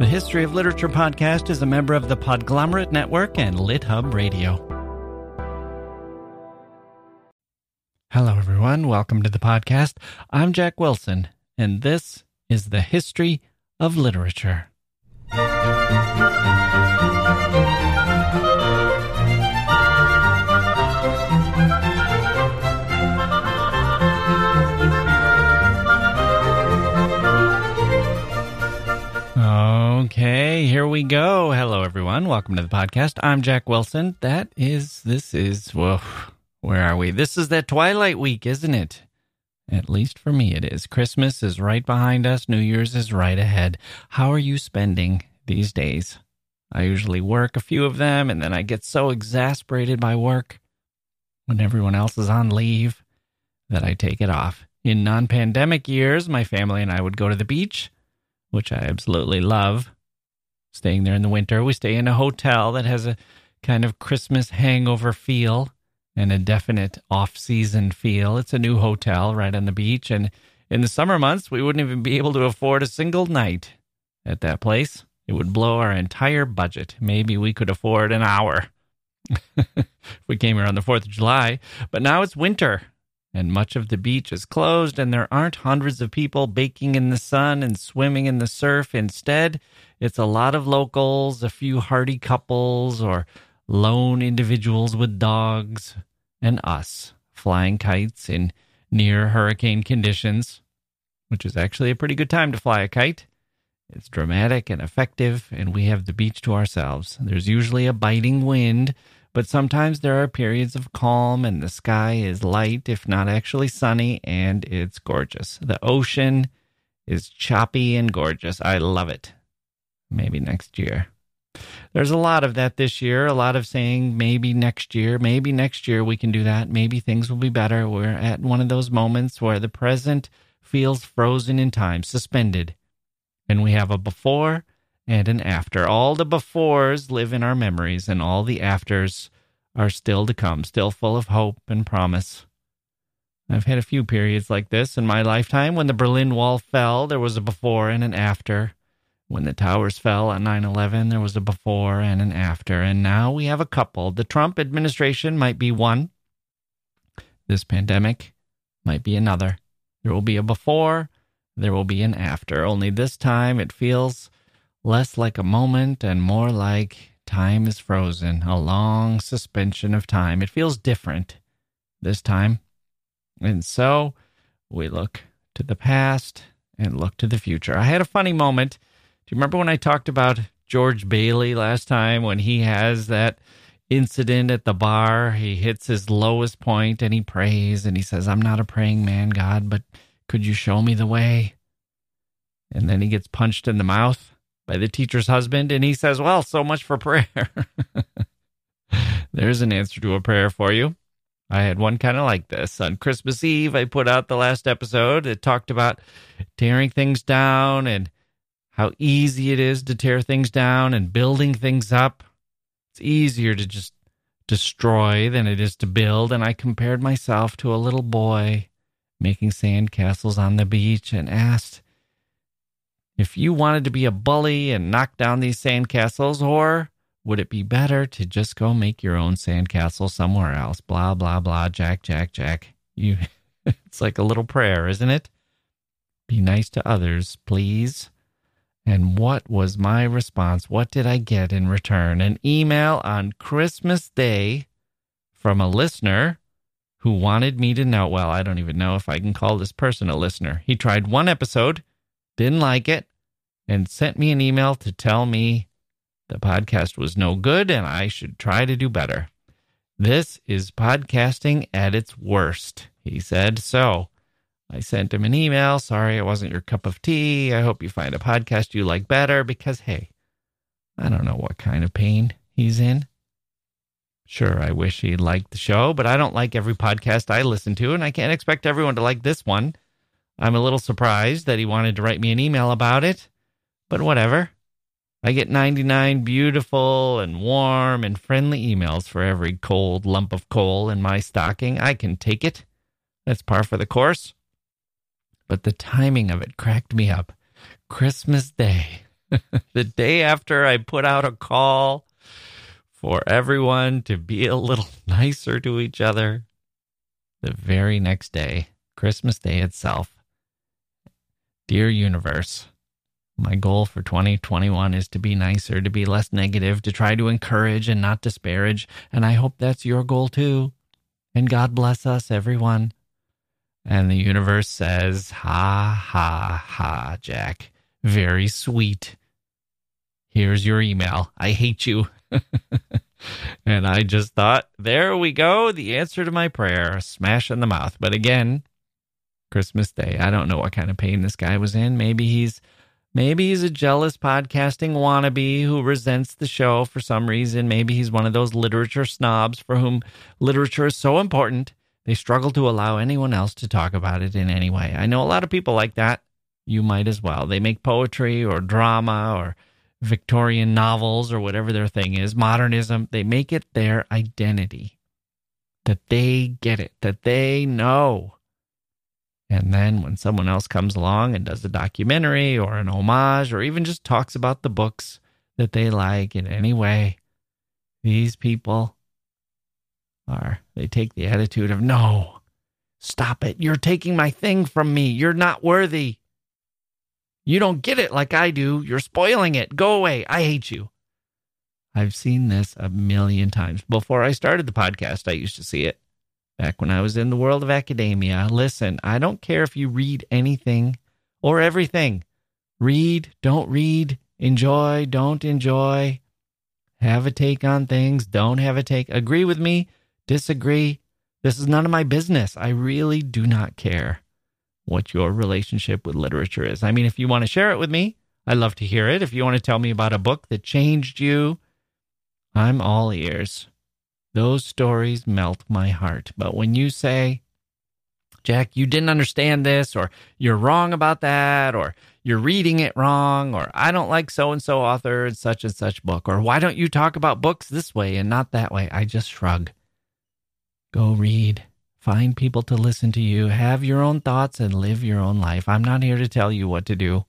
The History of Literature podcast is a member of the Podglomerate Network and LitHub Radio. Hello, everyone. Welcome to the podcast. I'm Jacke Wilson, and this is the History of Literature. Here we go. Hello, everyone. Welcome to the podcast. I'm Jacke Wilson. That is, this is, well, where are we? This is that Twilight week, isn't it? At least for me, it is. Christmas is right behind us. New Year's is right ahead. How are you spending these days? I usually work a few of them, and then I get so exasperated by work when everyone else is on leave that I take it off. In non pandemic years, my family and I would go to the beach, which I absolutely love staying there in the winter. We stay in a hotel that has a kind of Christmas hangover feel and a definite off season feel. It's a new hotel right on the beach. And in the summer months, we wouldn't even be able to afford a single night at that place. It would blow our entire budget. Maybe we could afford an hour if we came here on the 4th of July. But now it's winter and much of the beach is closed, and there aren't hundreds of people baking in the sun and swimming in the surf. Instead, it's a lot of locals, a few hardy couples, or lone individuals with dogs, and us flying kites in near hurricane conditions, which is actually a pretty good time to fly a kite. It's dramatic and effective, and we have the beach to ourselves. There's usually a biting wind but sometimes there are periods of calm and the sky is light, if not actually sunny, and it's gorgeous. The ocean is choppy and gorgeous. I love it. Maybe next year. There's a lot of that this year, a lot of saying maybe next year, maybe next year we can do that. Maybe things will be better. We're at one of those moments where the present feels frozen in time, suspended. And we have a before and an after. All the befores live in our memories, and all the afters are still to come, still full of hope and promise. I've had a few periods like this in my lifetime. When the Berlin Wall fell, there was a before and an after. When the towers fell on 9 11, there was a before and an after. And now we have a couple. The Trump administration might be one, this pandemic might be another. There will be a before, there will be an after. Only this time it feels less like a moment and more like time is frozen, a long suspension of time. It feels different this time. And so we look to the past and look to the future. I had a funny moment. Do you remember when I talked about George Bailey last time when he has that incident at the bar? He hits his lowest point and he prays and he says, I'm not a praying man, God, but could you show me the way? And then he gets punched in the mouth by the teacher's husband, and he says, Well, so much for prayer. There's an answer to a prayer for you. I had one kind of like this. On Christmas Eve, I put out the last episode. It talked about tearing things down and how easy it is to tear things down and building things up. It's easier to just destroy than it is to build. And I compared myself to a little boy making sand castles on the beach and asked, if you wanted to be a bully and knock down these sandcastles, or would it be better to just go make your own sandcastle somewhere else? Blah, blah, blah, Jack, Jack, Jack. You, it's like a little prayer, isn't it? Be nice to others, please. And what was my response? What did I get in return? An email on Christmas Day from a listener who wanted me to know. Well, I don't even know if I can call this person a listener. He tried one episode didn't like it, and sent me an email to tell me the podcast was no good and I should try to do better. This is podcasting at its worst, he said. So I sent him an email. Sorry, it wasn't your cup of tea. I hope you find a podcast you like better because, hey, I don't know what kind of pain he's in. Sure, I wish he liked the show, but I don't like every podcast I listen to, and I can't expect everyone to like this one. I'm a little surprised that he wanted to write me an email about it, but whatever. I get 99 beautiful and warm and friendly emails for every cold lump of coal in my stocking. I can take it. That's par for the course. But the timing of it cracked me up. Christmas Day. the day after I put out a call for everyone to be a little nicer to each other, the very next day, Christmas Day itself, dear universe, my goal for 2021 is to be nicer, to be less negative, to try to encourage and not disparage. And I hope that's your goal too. And God bless us, everyone. And the universe says, Ha, ha, ha, Jack. Very sweet. Here's your email. I hate you. and I just thought, there we go. The answer to my prayer. Smash in the mouth. But again, Christmas Day. I don't know what kind of pain this guy was in. Maybe he's Maybe he's a jealous podcasting wannabe who resents the show for some reason. Maybe he's one of those literature snobs for whom literature is so important they struggle to allow anyone else to talk about it in any way. I know a lot of people like that. You might as well. They make poetry or drama or Victorian novels or whatever their thing is, modernism. They make it their identity. That they get it, that they know. And then when someone else comes along and does a documentary or an homage or even just talks about the books that they like in any way, these people are, they take the attitude of, no, stop it. You're taking my thing from me. You're not worthy. You don't get it like I do. You're spoiling it. Go away. I hate you. I've seen this a million times. Before I started the podcast, I used to see it back when I was in the world of academia. Listen, I don't care if you read anything or everything. Read, don't read, enjoy, don't enjoy, have a take on things, don't have a take, agree with me, disagree. This is none of my business. I really do not care what your relationship with literature is. I mean, if you want to share it with me, I'd love to hear it. If you want to tell me about a book that changed you, I'm all ears. Those stories melt my heart. But when you say, Jack, you didn't understand this, or you're wrong about that, or you're reading it wrong, or I don't like so and so author and such and such book, or why don't you talk about books this way and not that way? I just shrug. Go read. Find people to listen to you. Have your own thoughts and live your own life. I'm not here to tell you what to do.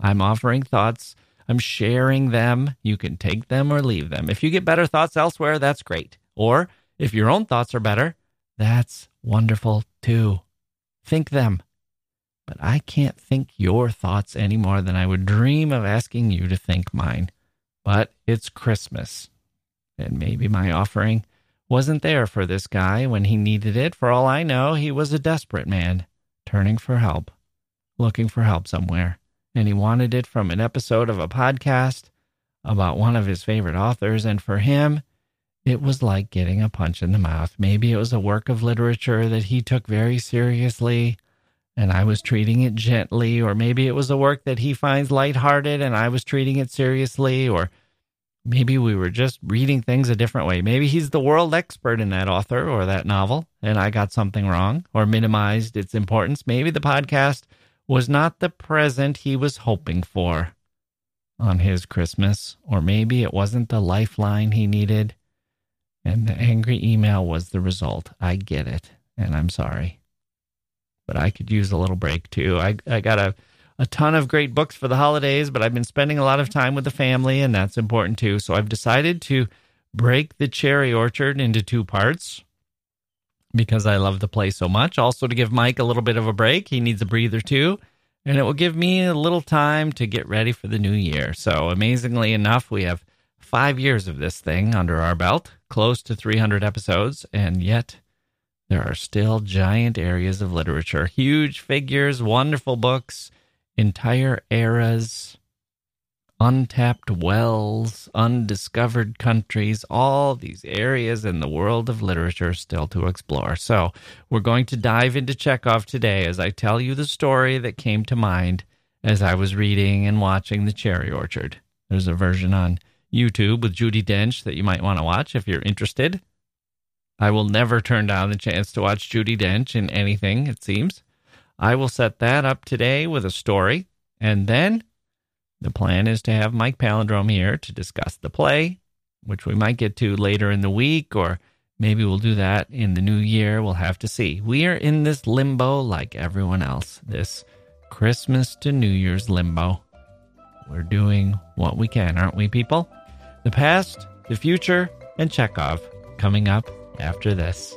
I'm offering thoughts. I'm sharing them. You can take them or leave them. If you get better thoughts elsewhere, that's great. Or if your own thoughts are better, that's wonderful too. Think them. But I can't think your thoughts any more than I would dream of asking you to think mine. But it's Christmas. And maybe my offering wasn't there for this guy when he needed it. For all I know, he was a desperate man, turning for help, looking for help somewhere. And he wanted it from an episode of a podcast about one of his favorite authors. And for him, it was like getting a punch in the mouth. Maybe it was a work of literature that he took very seriously and I was treating it gently, or maybe it was a work that he finds lighthearted and I was treating it seriously, or maybe we were just reading things a different way. Maybe he's the world expert in that author or that novel and I got something wrong or minimized its importance. Maybe the podcast was not the present he was hoping for on his Christmas, or maybe it wasn't the lifeline he needed. And the angry email was the result. I get it, and I'm sorry. But I could use a little break too. I, I got a, a ton of great books for the holidays, but I've been spending a lot of time with the family, and that's important too. So I've decided to break the cherry orchard into two parts because I love the place so much. Also, to give Mike a little bit of a break, he needs a breather too. And it will give me a little time to get ready for the new year. So, amazingly enough, we have five years of this thing under our belt, close to 300 episodes, and yet there are still giant areas of literature, huge figures, wonderful books, entire eras, untapped wells, undiscovered countries, all these areas in the world of literature still to explore. So, we're going to dive into Chekhov today as I tell you the story that came to mind as I was reading and watching The Cherry Orchard. There's a version on YouTube with Judi Dench that you might want to watch if you're interested. I will never turn down the chance to watch Judi Dench in anything, it seems. I will set that up today with a story, and then the plan is to have Mike Palindrome here to discuss the play, which we might get to later in the week, or maybe we'll do that in the new year. We'll have to see. We are in this limbo like everyone else, this Christmas to New Year's limbo we're doing what we can, aren't we, people? The past, the future, and Chekhov coming up after this.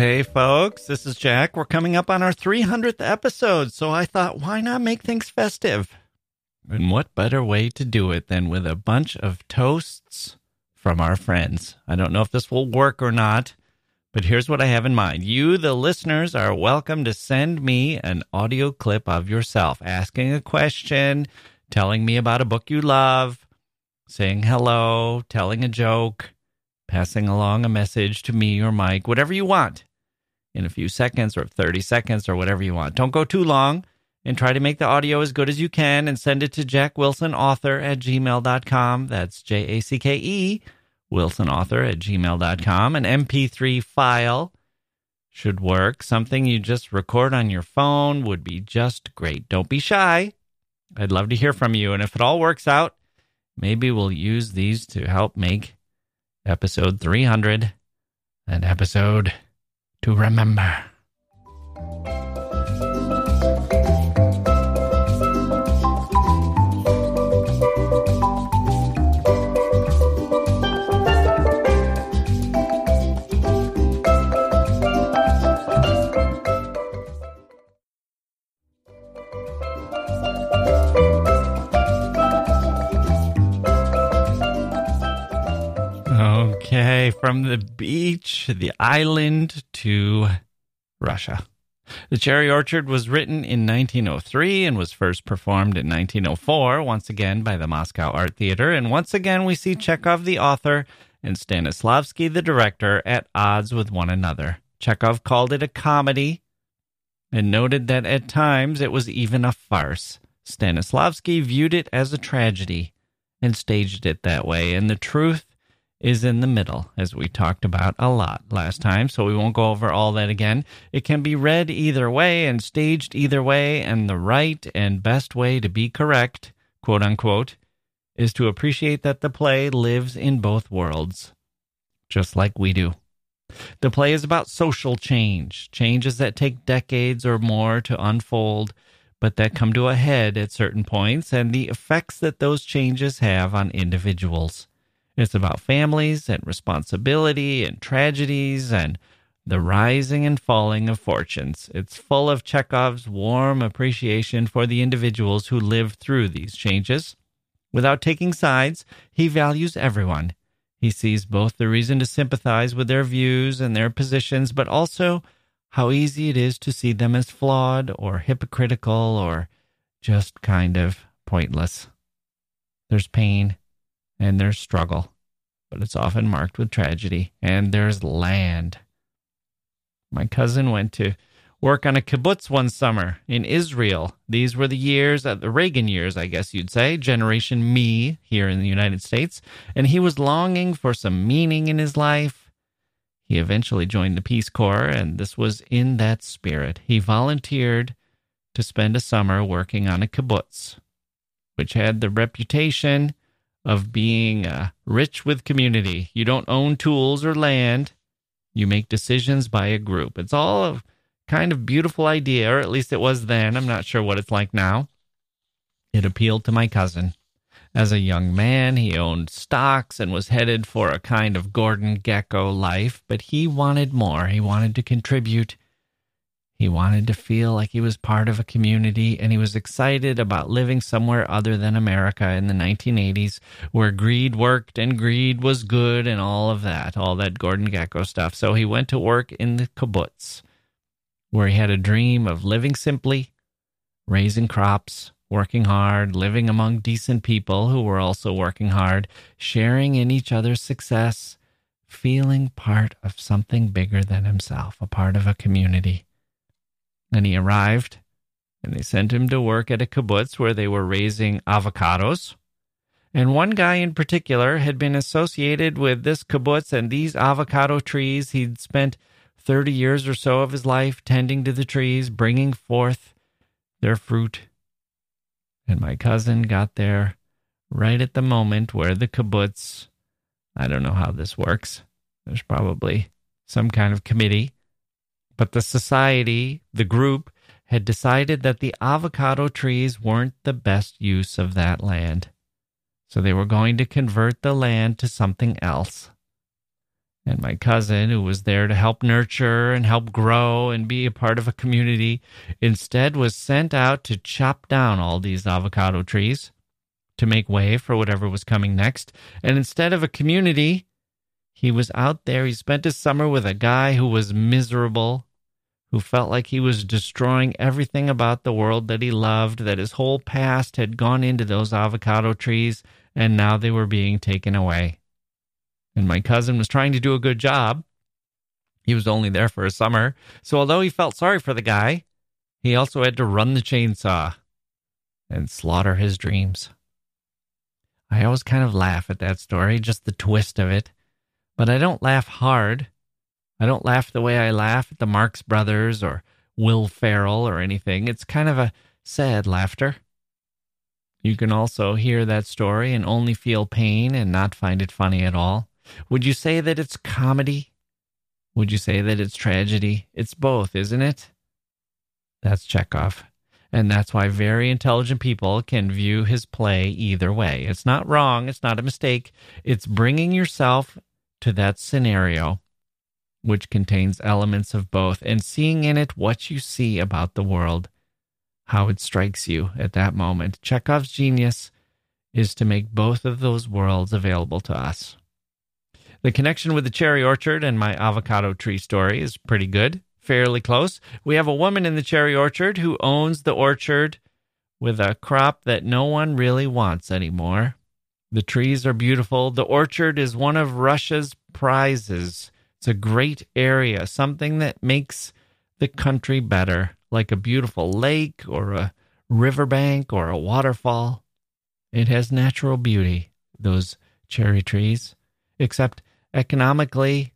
Hey, folks, this is Jack. We're coming up on our 300th episode, so I thought, why not make things festive? And what better way to do it than with a bunch of toasts from our friends? I don't know if this will work or not, but here's what I have in mind. You, the listeners, are welcome to send me an audio clip of yourself asking a question, telling me about a book you love, saying hello, telling a joke, passing along a message to me or Mike, whatever you want in a few seconds or 30 seconds or whatever you want. Don't go too long and try to make the audio as good as you can and send it to Jacke Wilson author at gmail.com. That's J A C K E, Wilson author at gmail.com. An MP3 file should work. Something you just record on your phone would be just great. Don't be shy. I'd love to hear from you. And if it all works out, maybe we'll use these to help make episode 300 an episode to remember. From the beach, the island to Russia. The Cherry Orchard was written in 1903 and was first performed in 1904, once again by the Moscow Art Theater. And once again, we see Chekhov, the author, and Stanislavski, the director, at odds with one another. Chekhov called it a comedy and noted that at times it was even a farce. Stanislavski viewed it as a tragedy and staged it that way. And the truth is in the middle, as we talked about a lot last time, so we won't go over all that again. It can be read either way and staged either way, and the right and best way to be correct, quote unquote, is to appreciate that the play lives in both worlds, just like we do. The play is about social change, changes that take decades or more to unfold, but that come to a head at certain points, and the effects that those changes have on individuals. It's about families and responsibility and tragedies and the rising and falling of fortunes. It's full of Chekhov's warm appreciation for the individuals who live through these changes. Without taking sides, he values everyone. He sees both the reason to sympathize with their views and their positions, but also how easy it is to see them as flawed or hypocritical or just kind of pointless. There's pain and there's struggle, but it's often marked with tragedy, and there's land. My cousin went to work on a kibbutz one summer in Israel. These were the years, uh, the Reagan years, I guess you'd say, Generation Me here in the United States. And he was longing for some meaning in his life. He eventually joined the Peace Corps, and this was in that spirit. He volunteered to spend a summer working on a kibbutz, which had the reputation of being uh, rich with community. You don't own tools or land. You make decisions by a group. It's all a kind of beautiful idea, or at least it was then. I'm not sure what it's like now. It appealed to my cousin. As a young man, he owned stocks and was headed for a kind of Gordon Gekko life, but he wanted more. He wanted to contribute. He wanted to feel like he was part of a community, and he was excited about living somewhere other than America in the 1980s, where greed worked and greed was good and all of that, all that Gordon Gekko stuff. So he went to work in the kibbutz, where he had a dream of living simply, raising crops, working hard, living among decent people who were also working hard, sharing in each other's success, feeling part of something bigger than himself, a part of a community. And he arrived, and they sent him to work at a kibbutz where they were raising avocados. And one guy in particular had been associated with this kibbutz and these avocado trees. He'd spent 30 years or so of his life tending to the trees, bringing forth their fruit. And my cousin got there right at the moment where the kibbutz, I don't know how this works. There's probably some kind of committee but the society, the group, had decided that the avocado trees weren't the best use of that land. So they were going to convert the land to something else. And my cousin, who was there to help nurture and help grow and be a part of a community, instead was sent out to chop down all these avocado trees to make way for whatever was coming next. And instead of a community, he was out there. He spent his summer with a guy who was miserable who felt like he was destroying everything about the world that he loved, that his whole past had gone into those avocado trees, and now they were being taken away. And my cousin was trying to do a good job. He was only there for a summer, so although he felt sorry for the guy, he also had to run the chainsaw and slaughter his dreams. I always kind of laugh at that story, just the twist of it, but I don't laugh hard. I don't laugh the way I laugh at the Marx Brothers or Will Ferrell or anything. It's kind of a sad laughter. You can also hear that story and only feel pain and not find it funny at all. Would you say that it's comedy? Would you say that it's tragedy? It's both, isn't it? That's Chekhov. And that's why very intelligent people can view his play either way. It's not wrong. It's not a mistake. It's bringing yourself to that scenario which contains elements of both, and seeing in it what you see about the world, how it strikes you at that moment. Chekhov's genius is to make both of those worlds available to us. The connection with the cherry orchard and my avocado tree story is pretty good, fairly close. We have a woman in the cherry orchard who owns the orchard with a crop that no one really wants anymore. The trees are beautiful. The orchard is one of Russia's prizes it's a great area, something that makes the country better, like a beautiful lake or a riverbank or a waterfall. It has natural beauty, those cherry trees, except economically,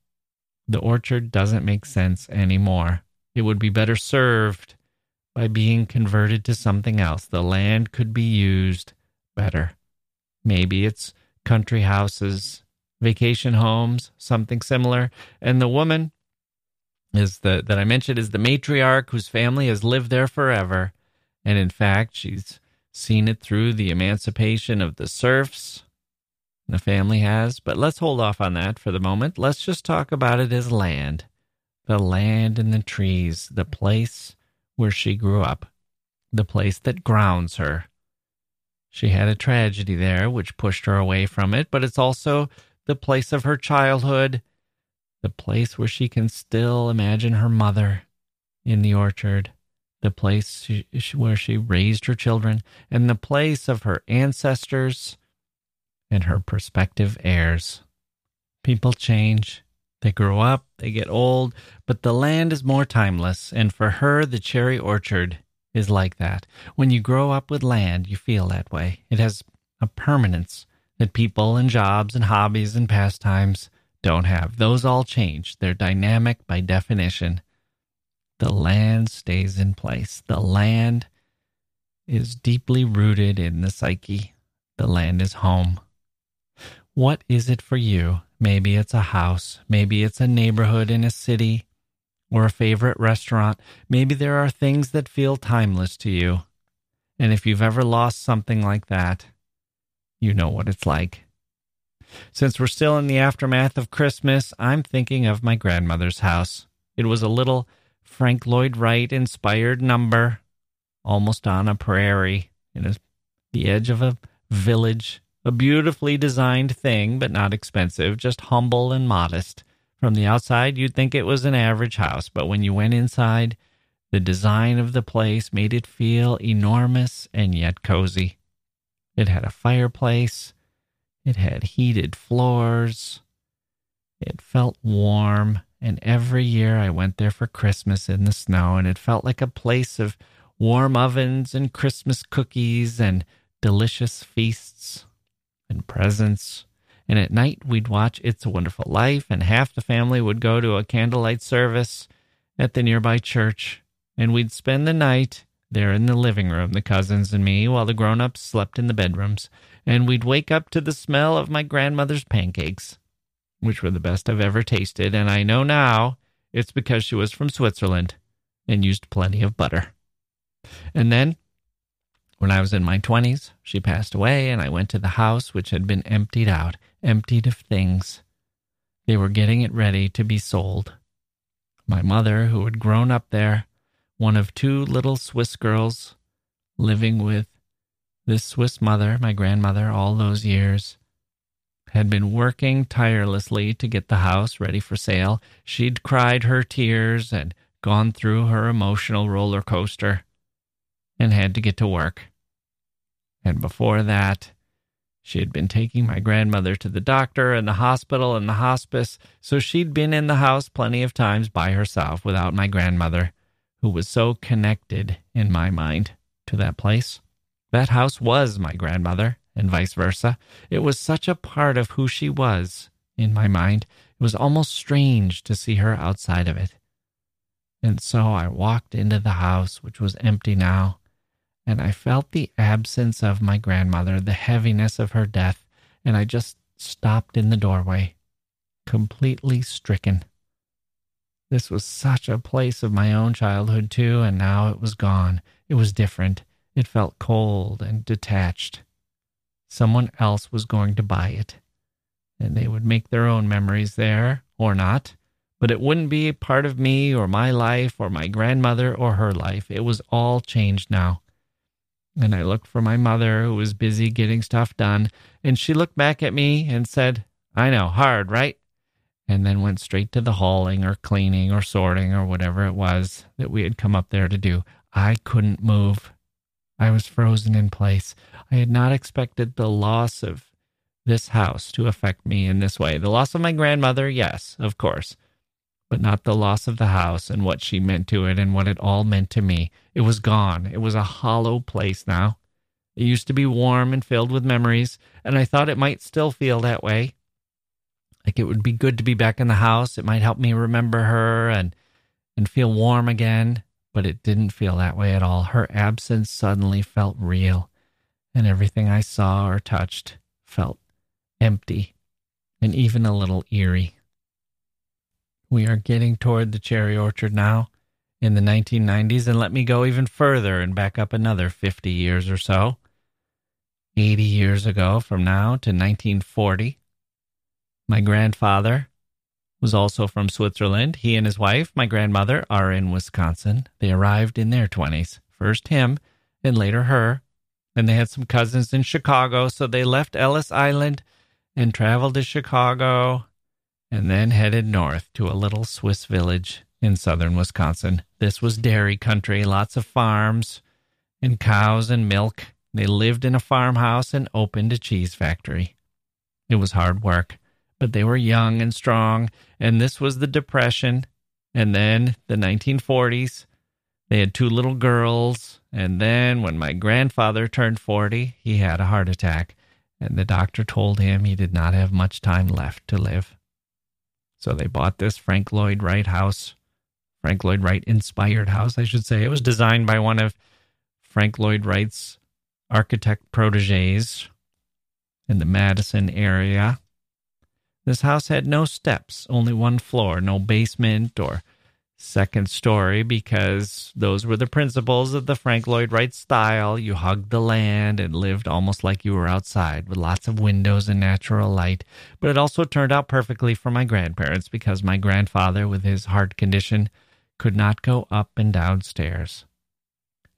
the orchard doesn't make sense anymore. It would be better served by being converted to something else. The land could be used better. Maybe it's country houses vacation homes, something similar. And the woman is the that I mentioned is the matriarch whose family has lived there forever. And in fact, she's seen it through the emancipation of the serfs. The family has, but let's hold off on that for the moment. Let's just talk about it as land. The land and the trees, the place where she grew up, the place that grounds her. She had a tragedy there which pushed her away from it, but it's also the place of her childhood, the place where she can still imagine her mother in the orchard, the place she, where she raised her children, and the place of her ancestors and her prospective heirs. People change, They grow up, they get old, but the land is more timeless. And for her, the cherry orchard is like that. When you grow up with land, you feel that way. It has a permanence that people and jobs and hobbies and pastimes don't have. Those all change. They're dynamic by definition. The land stays in place. The land is deeply rooted in the psyche. The land is home. What is it for you? Maybe it's a house. Maybe it's a neighborhood in a city or a favorite restaurant. Maybe there are things that feel timeless to you. And if you've ever lost something like that, you know what it's like. Since we're still in the aftermath of Christmas, I'm thinking of my grandmother's house. It was a little Frank Lloyd Wright inspired number, almost on a prairie, in a, the edge of a village. A beautifully designed thing, but not expensive, just humble and modest. From the outside, you'd think it was an average house, but when you went inside, the design of the place made it feel enormous and yet cozy. It had a fireplace. It had heated floors. It felt warm. And every year I went there for Christmas in the snow, and it felt like a place of warm ovens and Christmas cookies and delicious feasts and presents. And at night, we'd watch It's a Wonderful Life, and half the family would go to a candlelight service at the nearby church. And we'd spend the night there in the living room, the cousins and me, while the grown ups slept in the bedrooms, and we'd wake up to the smell of my grandmother's pancakes, which were the best I've ever tasted, and I know now it's because she was from Switzerland and used plenty of butter. And then, when I was in my 20s, she passed away, and I went to the house, which had been emptied out, emptied of things. They were getting it ready to be sold. My mother, who had grown up there, one of two little Swiss girls living with this Swiss mother, my grandmother, all those years, had been working tirelessly to get the house ready for sale. She'd cried her tears and gone through her emotional roller coaster and had to get to work. And before that, she had been taking my grandmother to the doctor and the hospital and the hospice, so she'd been in the house plenty of times by herself without my grandmother who was so connected in my mind to that place. That house was my grandmother, and vice versa. It was such a part of who she was in my mind. It was almost strange to see her outside of it. And so I walked into the house, which was empty now, and I felt the absence of my grandmother, the heaviness of her death, and I just stopped in the doorway, completely stricken. This was such a place of my own childhood, too, and now it was gone. It was different. It felt cold and detached. Someone else was going to buy it, and they would make their own memories there, or not. But it wouldn't be part of me or my life or my grandmother or her life. It was all changed now. And I looked for my mother, who was busy getting stuff done, and she looked back at me and said, I know, hard, right? And then went straight to the hauling or cleaning or sorting or whatever it was that we had come up there to do. I couldn't move. I was frozen in place. I had not expected the loss of this house to affect me in this way. The loss of my grandmother, yes, of course, but not the loss of the house and what she meant to it and what it all meant to me. It was gone. It was a hollow place now. It used to be warm and filled with memories, and I thought it might still feel that way. Like it would be good to be back in the house. It might help me remember her and and feel warm again, but it didn't feel that way at all. Her absence suddenly felt real, and everything I saw or touched felt empty and even a little eerie. We are getting toward the cherry orchard now in the 1990s, and let me go even further and back up another 50 years or so. 80 years ago from now to 1940, my grandfather was also from Switzerland. He and his wife, my grandmother, are in Wisconsin. They arrived in their 20s. First him, and later her. And they had some cousins in Chicago, so they left Ellis Island and traveled to Chicago and then headed north to a little Swiss village in southern Wisconsin. This was dairy country, lots of farms and cows and milk. They lived in a farmhouse and opened a cheese factory. It was hard work but they were young and strong. And this was the Depression. And then the 1940s, they had two little girls. And then when my grandfather turned 40, he had a heart attack. And the doctor told him he did not have much time left to live. So they bought this Frank Lloyd Wright house, Frank Lloyd Wright inspired house, I should say. It was designed by one of Frank Lloyd Wright's architect proteges in the Madison area. This house had no steps, only one floor, no basement or second story, because those were the principles of the Frank Lloyd Wright style. You hugged the land and lived almost like you were outside with lots of windows and natural light. But it also turned out perfectly for my grandparents because my grandfather, with his heart condition, could not go up and down stairs.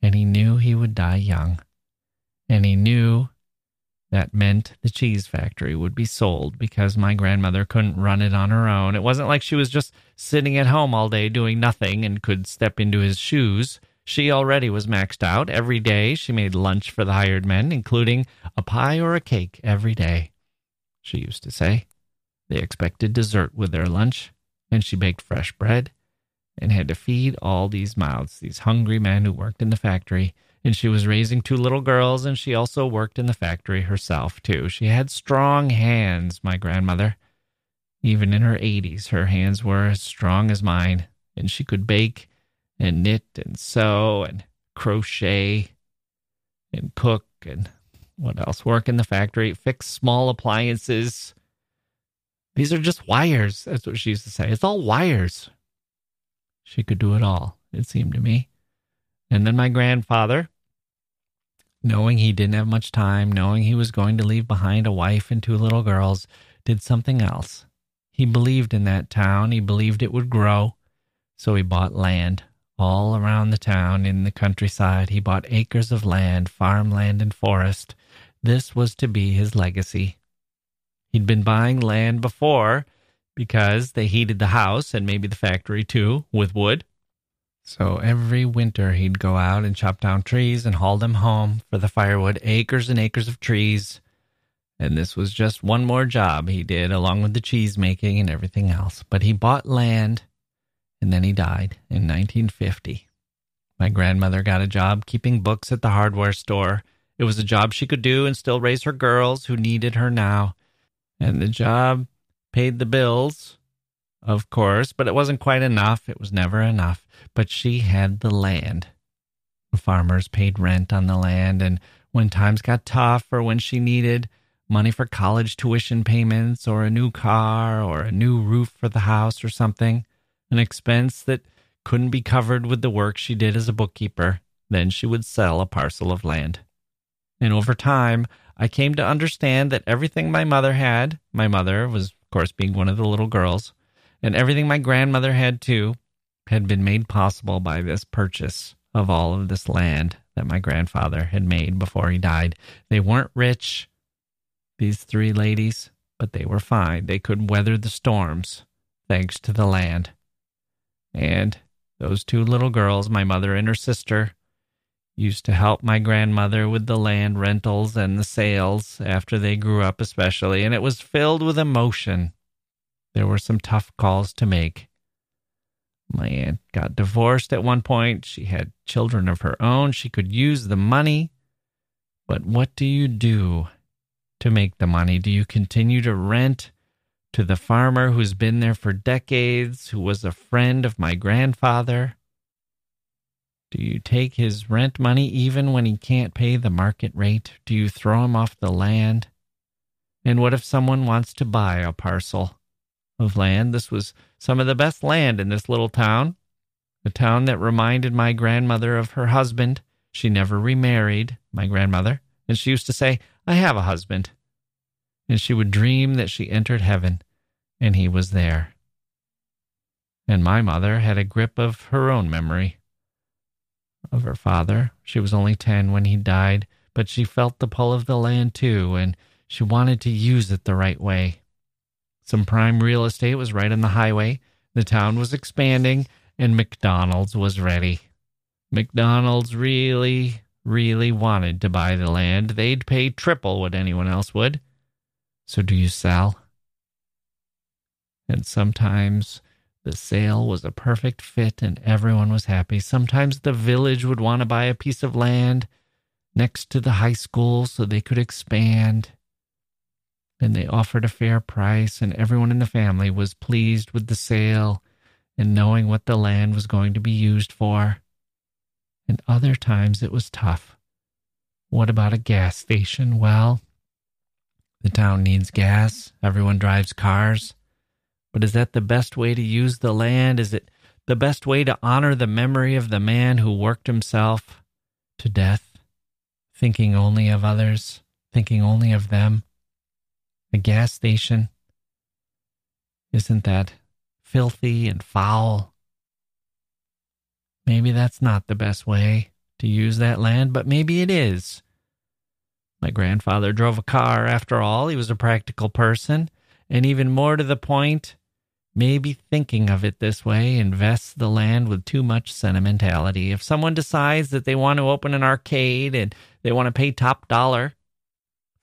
And he knew he would die young. And he knew that meant the cheese factory would be sold because my grandmother couldn't run it on her own. It wasn't like she was just sitting at home all day doing nothing and could step into his shoes. She already was maxed out. Every day she made lunch for the hired men, including a pie or a cake every day. She used to say. They expected dessert with their lunch, and she baked fresh bread and had to feed all these mouths, these hungry men who worked in the factory and she was raising two little girls, and she also worked in the factory herself, too. She had strong hands, my grandmother. Even in her 80s, her hands were as strong as mine, and she could bake and knit and sew and crochet and cook and what else? Work in the factory, fix small appliances. These are just wires. That's what she used to say. It's all wires. She could do it all, it seemed to me. And then my grandfather, knowing he didn't have much time, knowing he was going to leave behind a wife and two little girls, did something else. He believed in that town. He believed it would grow. So he bought land all around the town in the countryside. He bought acres of land, farmland, and forest. This was to be his legacy. He'd been buying land before because they heated the house and maybe the factory too with wood. So every winter he'd go out and chop down trees and haul them home for the firewood, acres and acres of trees. And this was just one more job he did, along with the cheese making and everything else. But he bought land and then he died in 1950. My grandmother got a job keeping books at the hardware store. It was a job she could do and still raise her girls who needed her now. And the job paid the bills, of course, but it wasn't quite enough. It was never enough. But she had the land. Farmers paid rent on the land, and when times got tough or when she needed money for college tuition payments or a new car or a new roof for the house or something, an expense that couldn't be covered with the work she did as a bookkeeper, then she would sell a parcel of land. And over time, I came to understand that everything my mother had, my mother was, of course, being one of the little girls, and everything my grandmother had too had been made possible by this purchase of all of this land that my grandfather had made before he died. They weren't rich, these three ladies, but they were fine. They could weather the storms thanks to the land. And those two little girls, my mother and her sister, used to help my grandmother with the land rentals and the sales after they grew up, especially, and it was filled with emotion there were some tough calls to make. My aunt got divorced at one point. She had children of her own. She could use the money. But what do you do to make the money? Do you continue to rent to the farmer who's been there for decades, who was a friend of my grandfather? Do you take his rent money even when he can't pay the market rate? Do you throw him off the land? And what if someone wants to buy a parcel? Of land. This was some of the best land in this little town, a town that reminded my grandmother of her husband. She never remarried, my grandmother, and she used to say, I have a husband. And she would dream that she entered heaven and he was there. And my mother had a grip of her own memory of her father. She was only 10 when he died, but she felt the pull of the land too, and she wanted to use it the right way. Some prime real estate was right on the highway. The town was expanding, and McDonald's was ready. McDonald's really, really wanted to buy the land. They'd pay triple what anyone else would. So, do you sell? And sometimes the sale was a perfect fit and everyone was happy. Sometimes the village would want to buy a piece of land next to the high school so they could expand. And they offered a fair price, and everyone in the family was pleased with the sale and knowing what the land was going to be used for. And other times it was tough. What about a gas station? Well, the town needs gas. Everyone drives cars. But is that the best way to use the land? Is it the best way to honor the memory of the man who worked himself to death, thinking only of others, thinking only of them? A gas station? Isn't that filthy and foul? Maybe that's not the best way to use that land, but maybe it is. My grandfather drove a car after all. He was a practical person. And even more to the point, maybe thinking of it this way invests the land with too much sentimentality. If someone decides that they want to open an arcade and they want to pay top dollar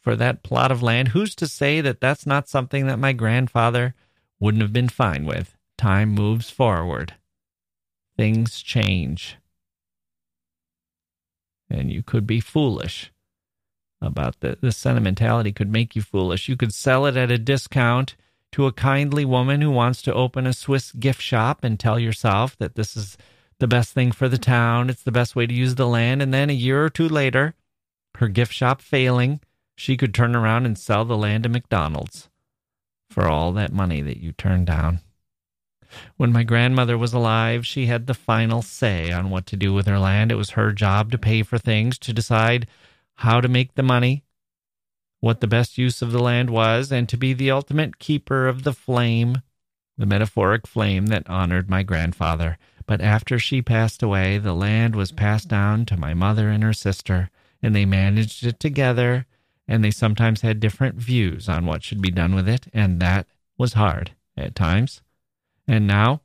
for that plot of land, who's to say that that's not something that my grandfather wouldn't have been fine with? Time moves forward, things change. And you could be foolish about the, the sentimentality could make you foolish. You could sell it at a discount to a kindly woman who wants to open a Swiss gift shop and tell yourself that this is the best thing for the town, it's the best way to use the land, and then a year or two later, her gift shop failing, she could turn around and sell the land to McDonald's for all that money that you turned down. When my grandmother was alive, she had the final say on what to do with her land. It was her job to pay for things, to decide how to make the money, what the best use of the land was, and to be the ultimate keeper of the flame, the metaphoric flame that honored my grandfather. But after she passed away, the land was passed down to my mother and her sister, and they managed it together, and they sometimes had different views on what should be done with it, and that was hard at times. And now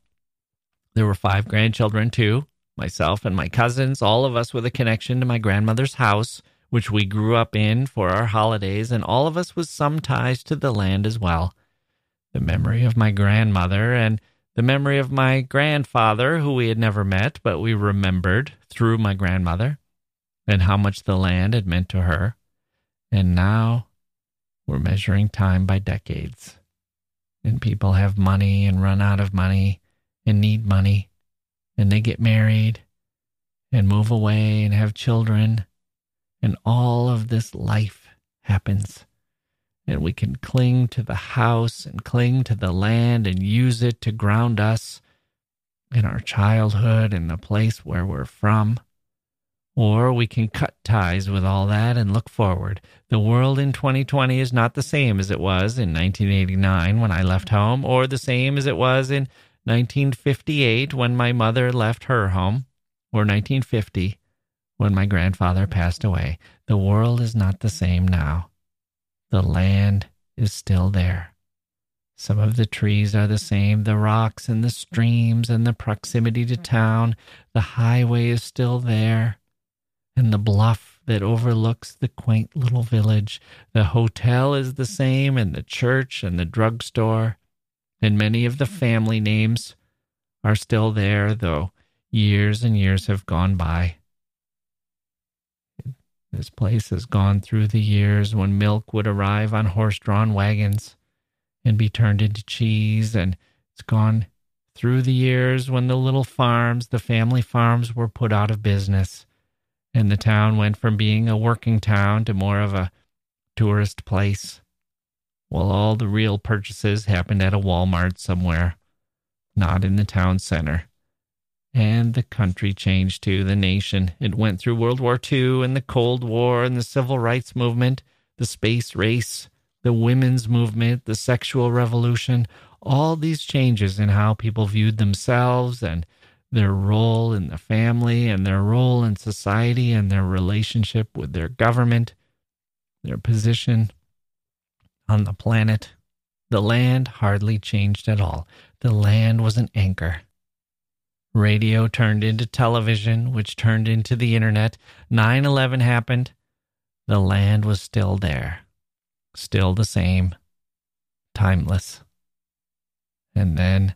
there were five grandchildren, too myself and my cousins, all of us with a connection to my grandmother's house which we grew up in for our holidays, and all of us with some ties to the land as well. The memory of my grandmother and the memory of my grandfather, who we had never met, but we remembered through my grandmother, and how much the land had meant to her. And now we're measuring time by decades. And people have money and run out of money and need money, and they get married and move away and have children and all of this life happens. And we can cling to the house and cling to the land and use it to ground us in our childhood and the place where we're from. Or we can cut ties with all that and look forward. The world in 2020 is not the same as it was in 1989 when I left home, or the same as it was in 1958 when my mother left her home, or 1950 when my grandfather passed away. The world is not the same now. The land is still there. Some of the trees are the same, the rocks and the streams and the proximity to town. The highway is still there. And the bluff that overlooks the quaint little village. The hotel is the same, and the church and the drugstore. And many of the family names are still there, though years and years have gone by. This place has gone through the years when milk would arrive on horse drawn wagons and be turned into cheese, and it's gone through the years when the little farms, the family farms, were put out of business, and the town went from being a working town to more of a tourist place. While all the real purchases happened at a Walmart somewhere, not in the town center. And the country changed to the nation. It went through World War II and the Cold War and the Civil Rights Movement, the space race, the women's movement, the sexual revolution, all these changes in how people viewed themselves and their role in the family and their role in society and their relationship with their government, their position on the planet. The land hardly changed at all. The land was an anchor Radio turned into television, which turned into the internet. 9 11 happened. The land was still there, still the same, timeless. And then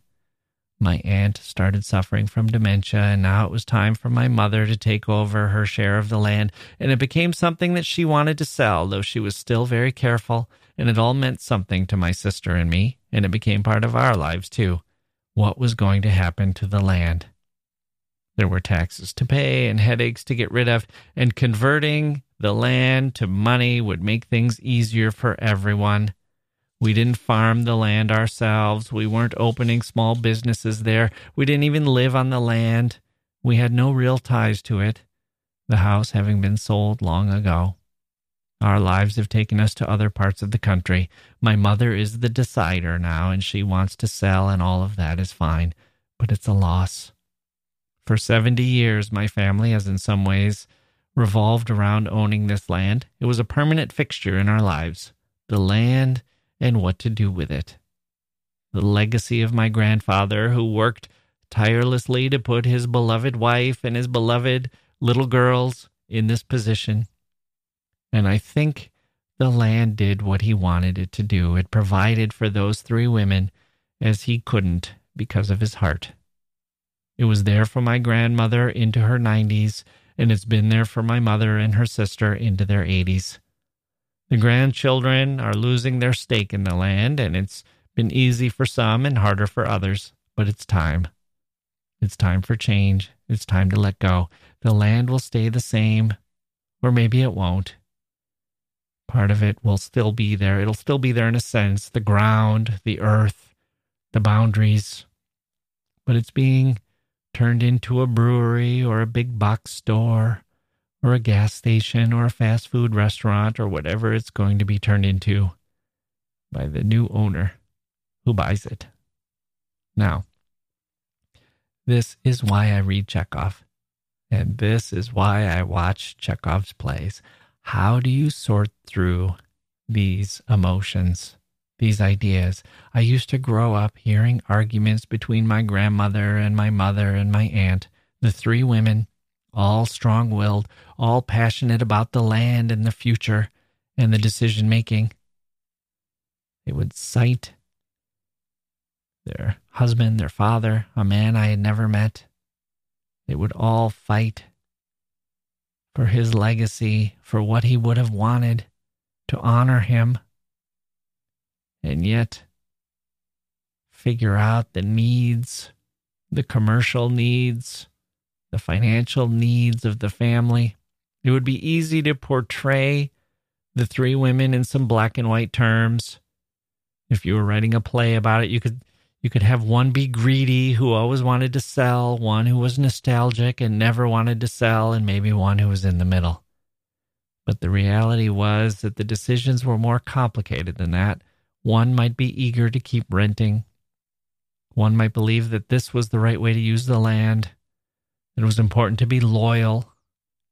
my aunt started suffering from dementia, and now it was time for my mother to take over her share of the land. And it became something that she wanted to sell, though she was still very careful. And it all meant something to my sister and me, and it became part of our lives too. What was going to happen to the land? There were taxes to pay and headaches to get rid of, and converting the land to money would make things easier for everyone. We didn't farm the land ourselves. We weren't opening small businesses there. We didn't even live on the land. We had no real ties to it, the house having been sold long ago. Our lives have taken us to other parts of the country. My mother is the decider now, and she wants to sell, and all of that is fine, but it's a loss. For 70 years, my family has in some ways revolved around owning this land. It was a permanent fixture in our lives. The land and what to do with it. The legacy of my grandfather, who worked tirelessly to put his beloved wife and his beloved little girls in this position. And I think the land did what he wanted it to do. It provided for those three women as he couldn't because of his heart. It was there for my grandmother into her 90s, and it's been there for my mother and her sister into their 80s. The grandchildren are losing their stake in the land, and it's been easy for some and harder for others, but it's time. It's time for change. It's time to let go. The land will stay the same, or maybe it won't. Part of it will still be there. It'll still be there in a sense the ground, the earth, the boundaries, but it's being turned into a brewery or a big box store or a gas station or a fast food restaurant or whatever it's going to be turned into by the new owner who buys it. Now, this is why I read Chekhov, and this is why I watch Chekhov's plays. How do you sort through these emotions, these ideas? I used to grow up hearing arguments between my grandmother and my mother and my aunt, the three women all strong willed, all passionate about the land and the future and the decision making. They would cite their husband, their father, a man I had never met. They would all fight for his legacy, for what he would have wanted to honor him, and yet figure out the needs, the commercial needs, the financial needs of the family. It would be easy to portray the three women in some black and white terms. If you were writing a play about it, you could you could have one be greedy who always wanted to sell, one who was nostalgic and never wanted to sell, and maybe one who was in the middle. But the reality was that the decisions were more complicated than that. One might be eager to keep renting. One might believe that this was the right way to use the land. It was important to be loyal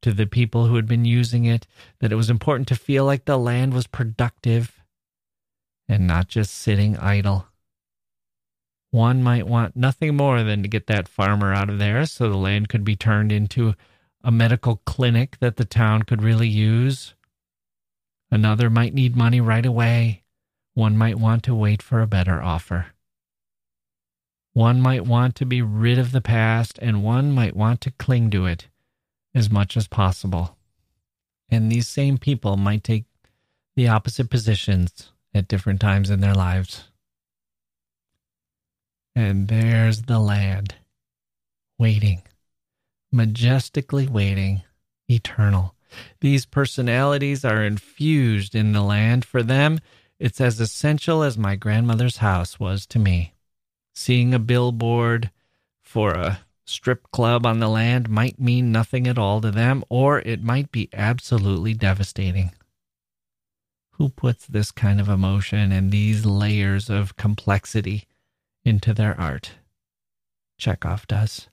to the people who had been using it, that it was important to feel like the land was productive and not just sitting idle. One might want nothing more than to get that farmer out of there so the land could be turned into a medical clinic that the town could really use. Another might need money right away. One might want to wait for a better offer. One might want to be rid of the past, and one might want to cling to it as much as possible. And these same people might take the opposite positions at different times in their lives. And there's the land, waiting, majestically waiting, eternal. These personalities are infused in the land. For them, it's as essential as my grandmother's house was to me. Seeing a billboard for a strip club on the land might mean nothing at all to them, or it might be absolutely devastating. Who puts this kind of emotion and these layers of complexity into their art? Chekhov does.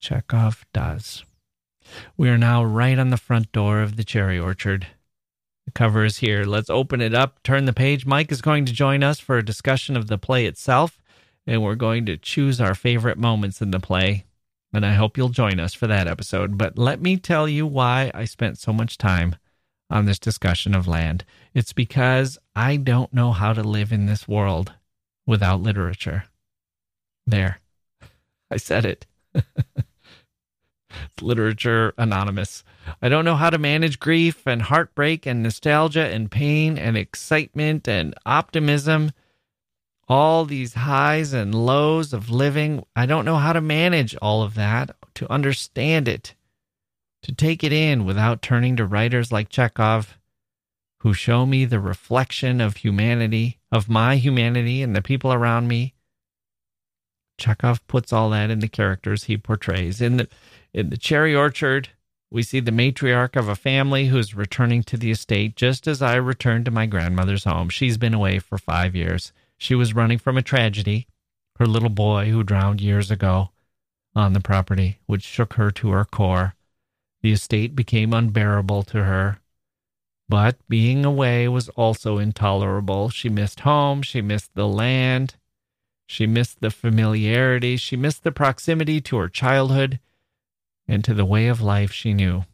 Chekhov does. We are now right on the front door of the cherry orchard. The cover is here. Let's open it up, turn the page. Mike is going to join us for a discussion of the play itself and we're going to choose our favorite moments in the play. And I hope you'll join us for that episode. But let me tell you why I spent so much time on this discussion of land. It's because I don't know how to live in this world without literature. There. I said it. literature anonymous. I don't know how to manage grief and heartbreak and nostalgia and pain and excitement and optimism. All these highs and lows of living. I don't know how to manage all of that, to understand it, to take it in without turning to writers like Chekhov, who show me the reflection of humanity, of my humanity and the people around me. Chekhov puts all that in the characters he portrays. In the in the cherry orchard, we see the matriarch of a family who's returning to the estate just as I returned to my grandmother's home. She's been away for five years. She was running from a tragedy, her little boy who drowned years ago on the property, which shook her to her core. The estate became unbearable to her. But being away was also intolerable. She missed home, she missed the land, she missed the familiarity, she missed the proximity to her childhood and to the way of life she knew.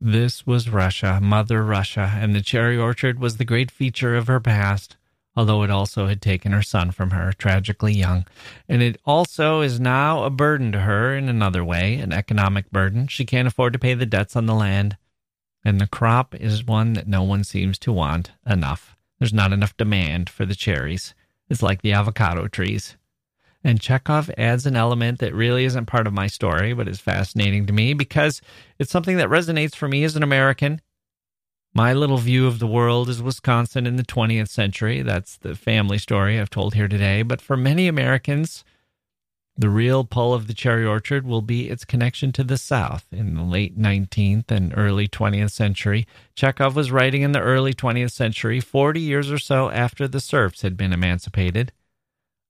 This was Russia, Mother Russia, and the cherry orchard was the great feature of her past, although it also had taken her son from her, tragically young. And it also is now a burden to her in another way, an economic burden. She can't afford to pay the debts on the land, and the crop is one that no one seems to want enough. There's not enough demand for the cherries. It's like the avocado trees. And Chekhov adds an element that really isn't part of my story, but is fascinating to me because it's something that resonates for me as an American. My little view of the world is Wisconsin in the 20th century. That's the family story I've told here today. But for many Americans, the real pull of the cherry orchard will be its connection to the South in the late 19th and early 20th century. Chekhov was writing in the early 20th century, 40 years or so after the serfs had been emancipated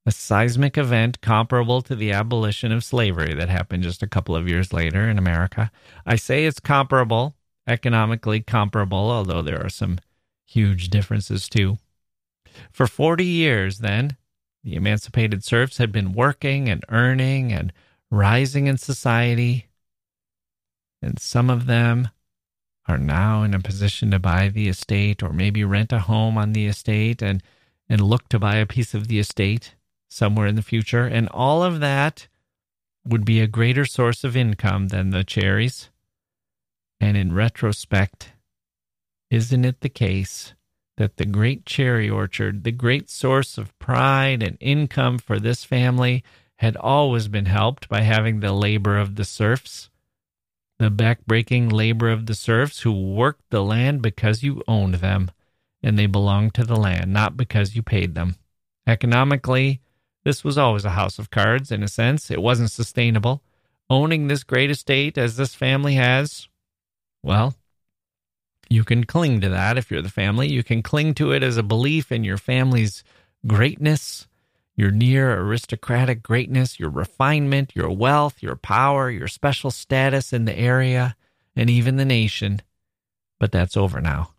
a seismic event comparable to the abolition of slavery that happened just a couple of years later in America. I say it's comparable, economically comparable, although there are some huge differences too. For 40 years, then, the emancipated serfs had been working and earning and rising in society, and some of them are now in a position to buy the estate or maybe rent a home on the estate and, and look to buy a piece of the estate somewhere in the future. And all of that would be a greater source of income than the cherries. And in retrospect, isn't it the case that the great cherry orchard, the great source of pride and income for this family, had always been helped by having the labor of the serfs? The backbreaking labor of the serfs who worked the land because you owned them and they belonged to the land, not because you paid them. Economically, this was always a house of cards, in a sense. It wasn't sustainable. Owning this great estate as this family has, well, you can cling to that if you're the family. You can cling to it as a belief in your family's greatness, your near aristocratic greatness, your refinement, your wealth, your power, your special status in the area, and even the nation. But that's over now.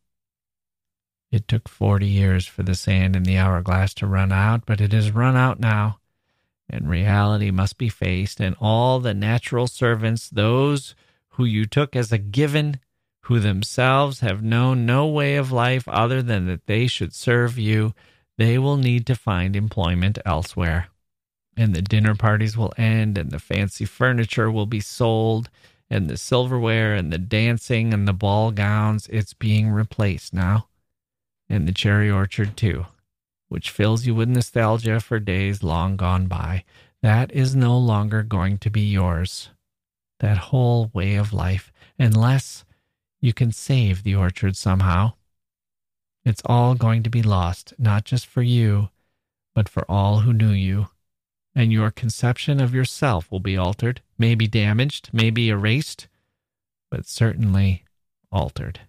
It took 40 years for the sand in the hourglass to run out, but it has run out now, and reality must be faced, and all the natural servants, those who you took as a given, who themselves have known no way of life other than that they should serve you, they will need to find employment elsewhere. And the dinner parties will end, and the fancy furniture will be sold, and the silverware, and the dancing, and the ball gowns. It's being replaced now and the cherry orchard too, which fills you with nostalgia for days long gone by. That is no longer going to be yours. That whole way of life, unless you can save the orchard somehow. It's all going to be lost, not just for you, but for all who knew you. And your conception of yourself will be altered, maybe damaged, maybe erased, but certainly altered.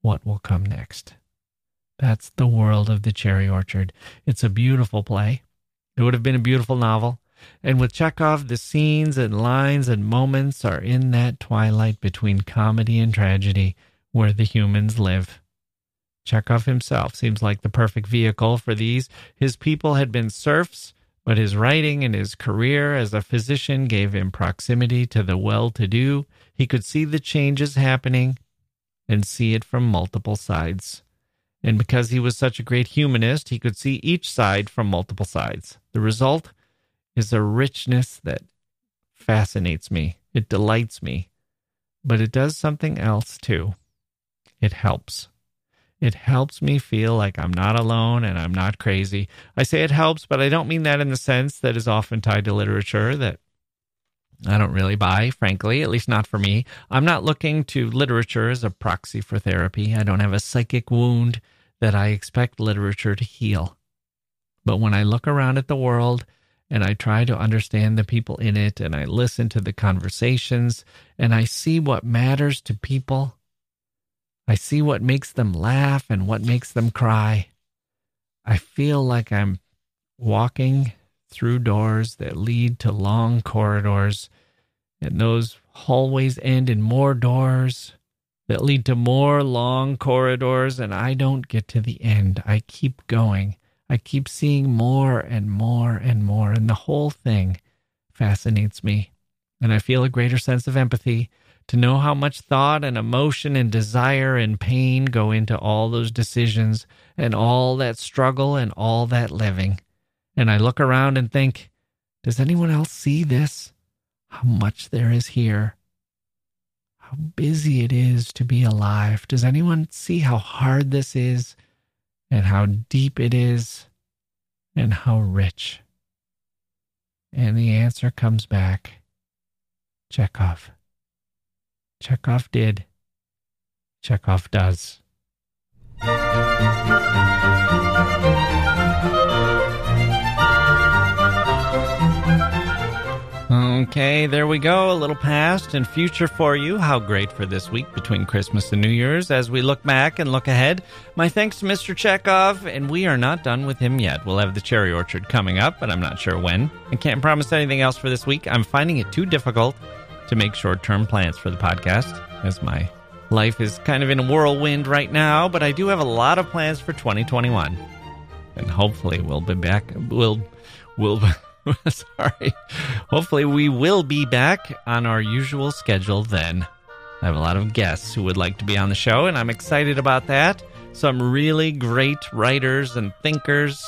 What will come next? That's the world of the cherry orchard. It's a beautiful play. It would have been a beautiful novel. And with Chekhov, the scenes and lines and moments are in that twilight between comedy and tragedy where the humans live. Chekhov himself seems like the perfect vehicle for these. His people had been serfs, but his writing and his career as a physician gave him proximity to the well to do. He could see the changes happening and see it from multiple sides And because he was such a great humanist, he could see each side from multiple sides. The result is a richness that fascinates me, it delights me, but it does something else too. It helps. It helps me feel like I'm not alone and I'm not crazy. I say it helps, but I don't mean that in the sense that is often tied to literature that I don't really buy, frankly, at least not for me. I'm not looking to literature as a proxy for therapy. I don't have a psychic wound that I expect literature to heal. But when I look around at the world and I try to understand the people in it and I listen to the conversations and I see what matters to people, I see what makes them laugh and what makes them cry. I feel like I'm walking through doors that lead to long corridors, and those hallways end in more doors that lead to more long corridors, and I don't get to the end. I keep going. I keep seeing more and more and more, and the whole thing fascinates me. And I feel a greater sense of empathy to know how much thought and emotion and desire and pain go into all those decisions and all that struggle and all that living. And I look around and think, does anyone else see this? How much there is here. How busy it is to be alive. Does anyone see how hard this is and how deep it is and how rich? And the answer comes back Chekhov. Chekhov did. Chekhov does. Okay, there we go. A little past and future for you. How great for this week between Christmas and New Year's as we look back and look ahead. My thanks to Mr. Chekhov, and we are not done with him yet. We'll have the cherry orchard coming up, but I'm not sure when. I can't promise anything else for this week. I'm finding it too difficult to make short term plans for the podcast as my life is kind of in a whirlwind right now, but I do have a lot of plans for 2021. And hopefully we'll be back. We'll, we'll, Sorry. Hopefully, we will be back on our usual schedule then. I have a lot of guests who would like to be on the show, and I'm excited about that. Some really great writers and thinkers.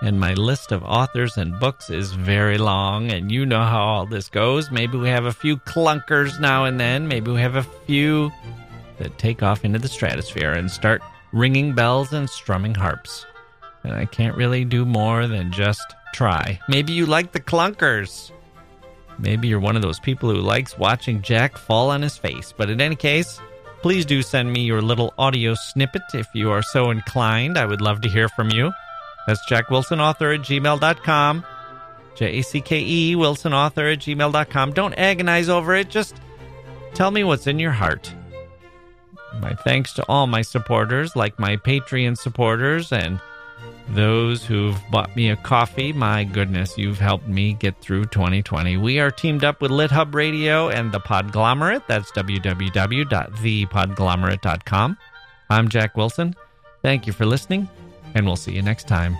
And my list of authors and books is very long, and you know how all this goes. Maybe we have a few clunkers now and then. Maybe we have a few that take off into the stratosphere and start ringing bells and strumming harps. And I can't really do more than just try. Maybe you like the clunkers. Maybe you're one of those people who likes watching Jacke fall on his face. But in any case, please do send me your little audio snippet if you are so inclined. I would love to hear from you. That's jackewilsonauthor at gmail.com. J A C K E, wilsonauthor at gmail.com. Don't agonize over it. Just tell me what's in your heart. My thanks to all my supporters, like my Patreon supporters and those who've bought me a coffee, my goodness, you've helped me get through 2020. We are teamed up with LitHub Radio and The Podglomerate. That's www.thepodglomerate.com. I'm Jacke Wilson. Thank you for listening, and we'll see you next time.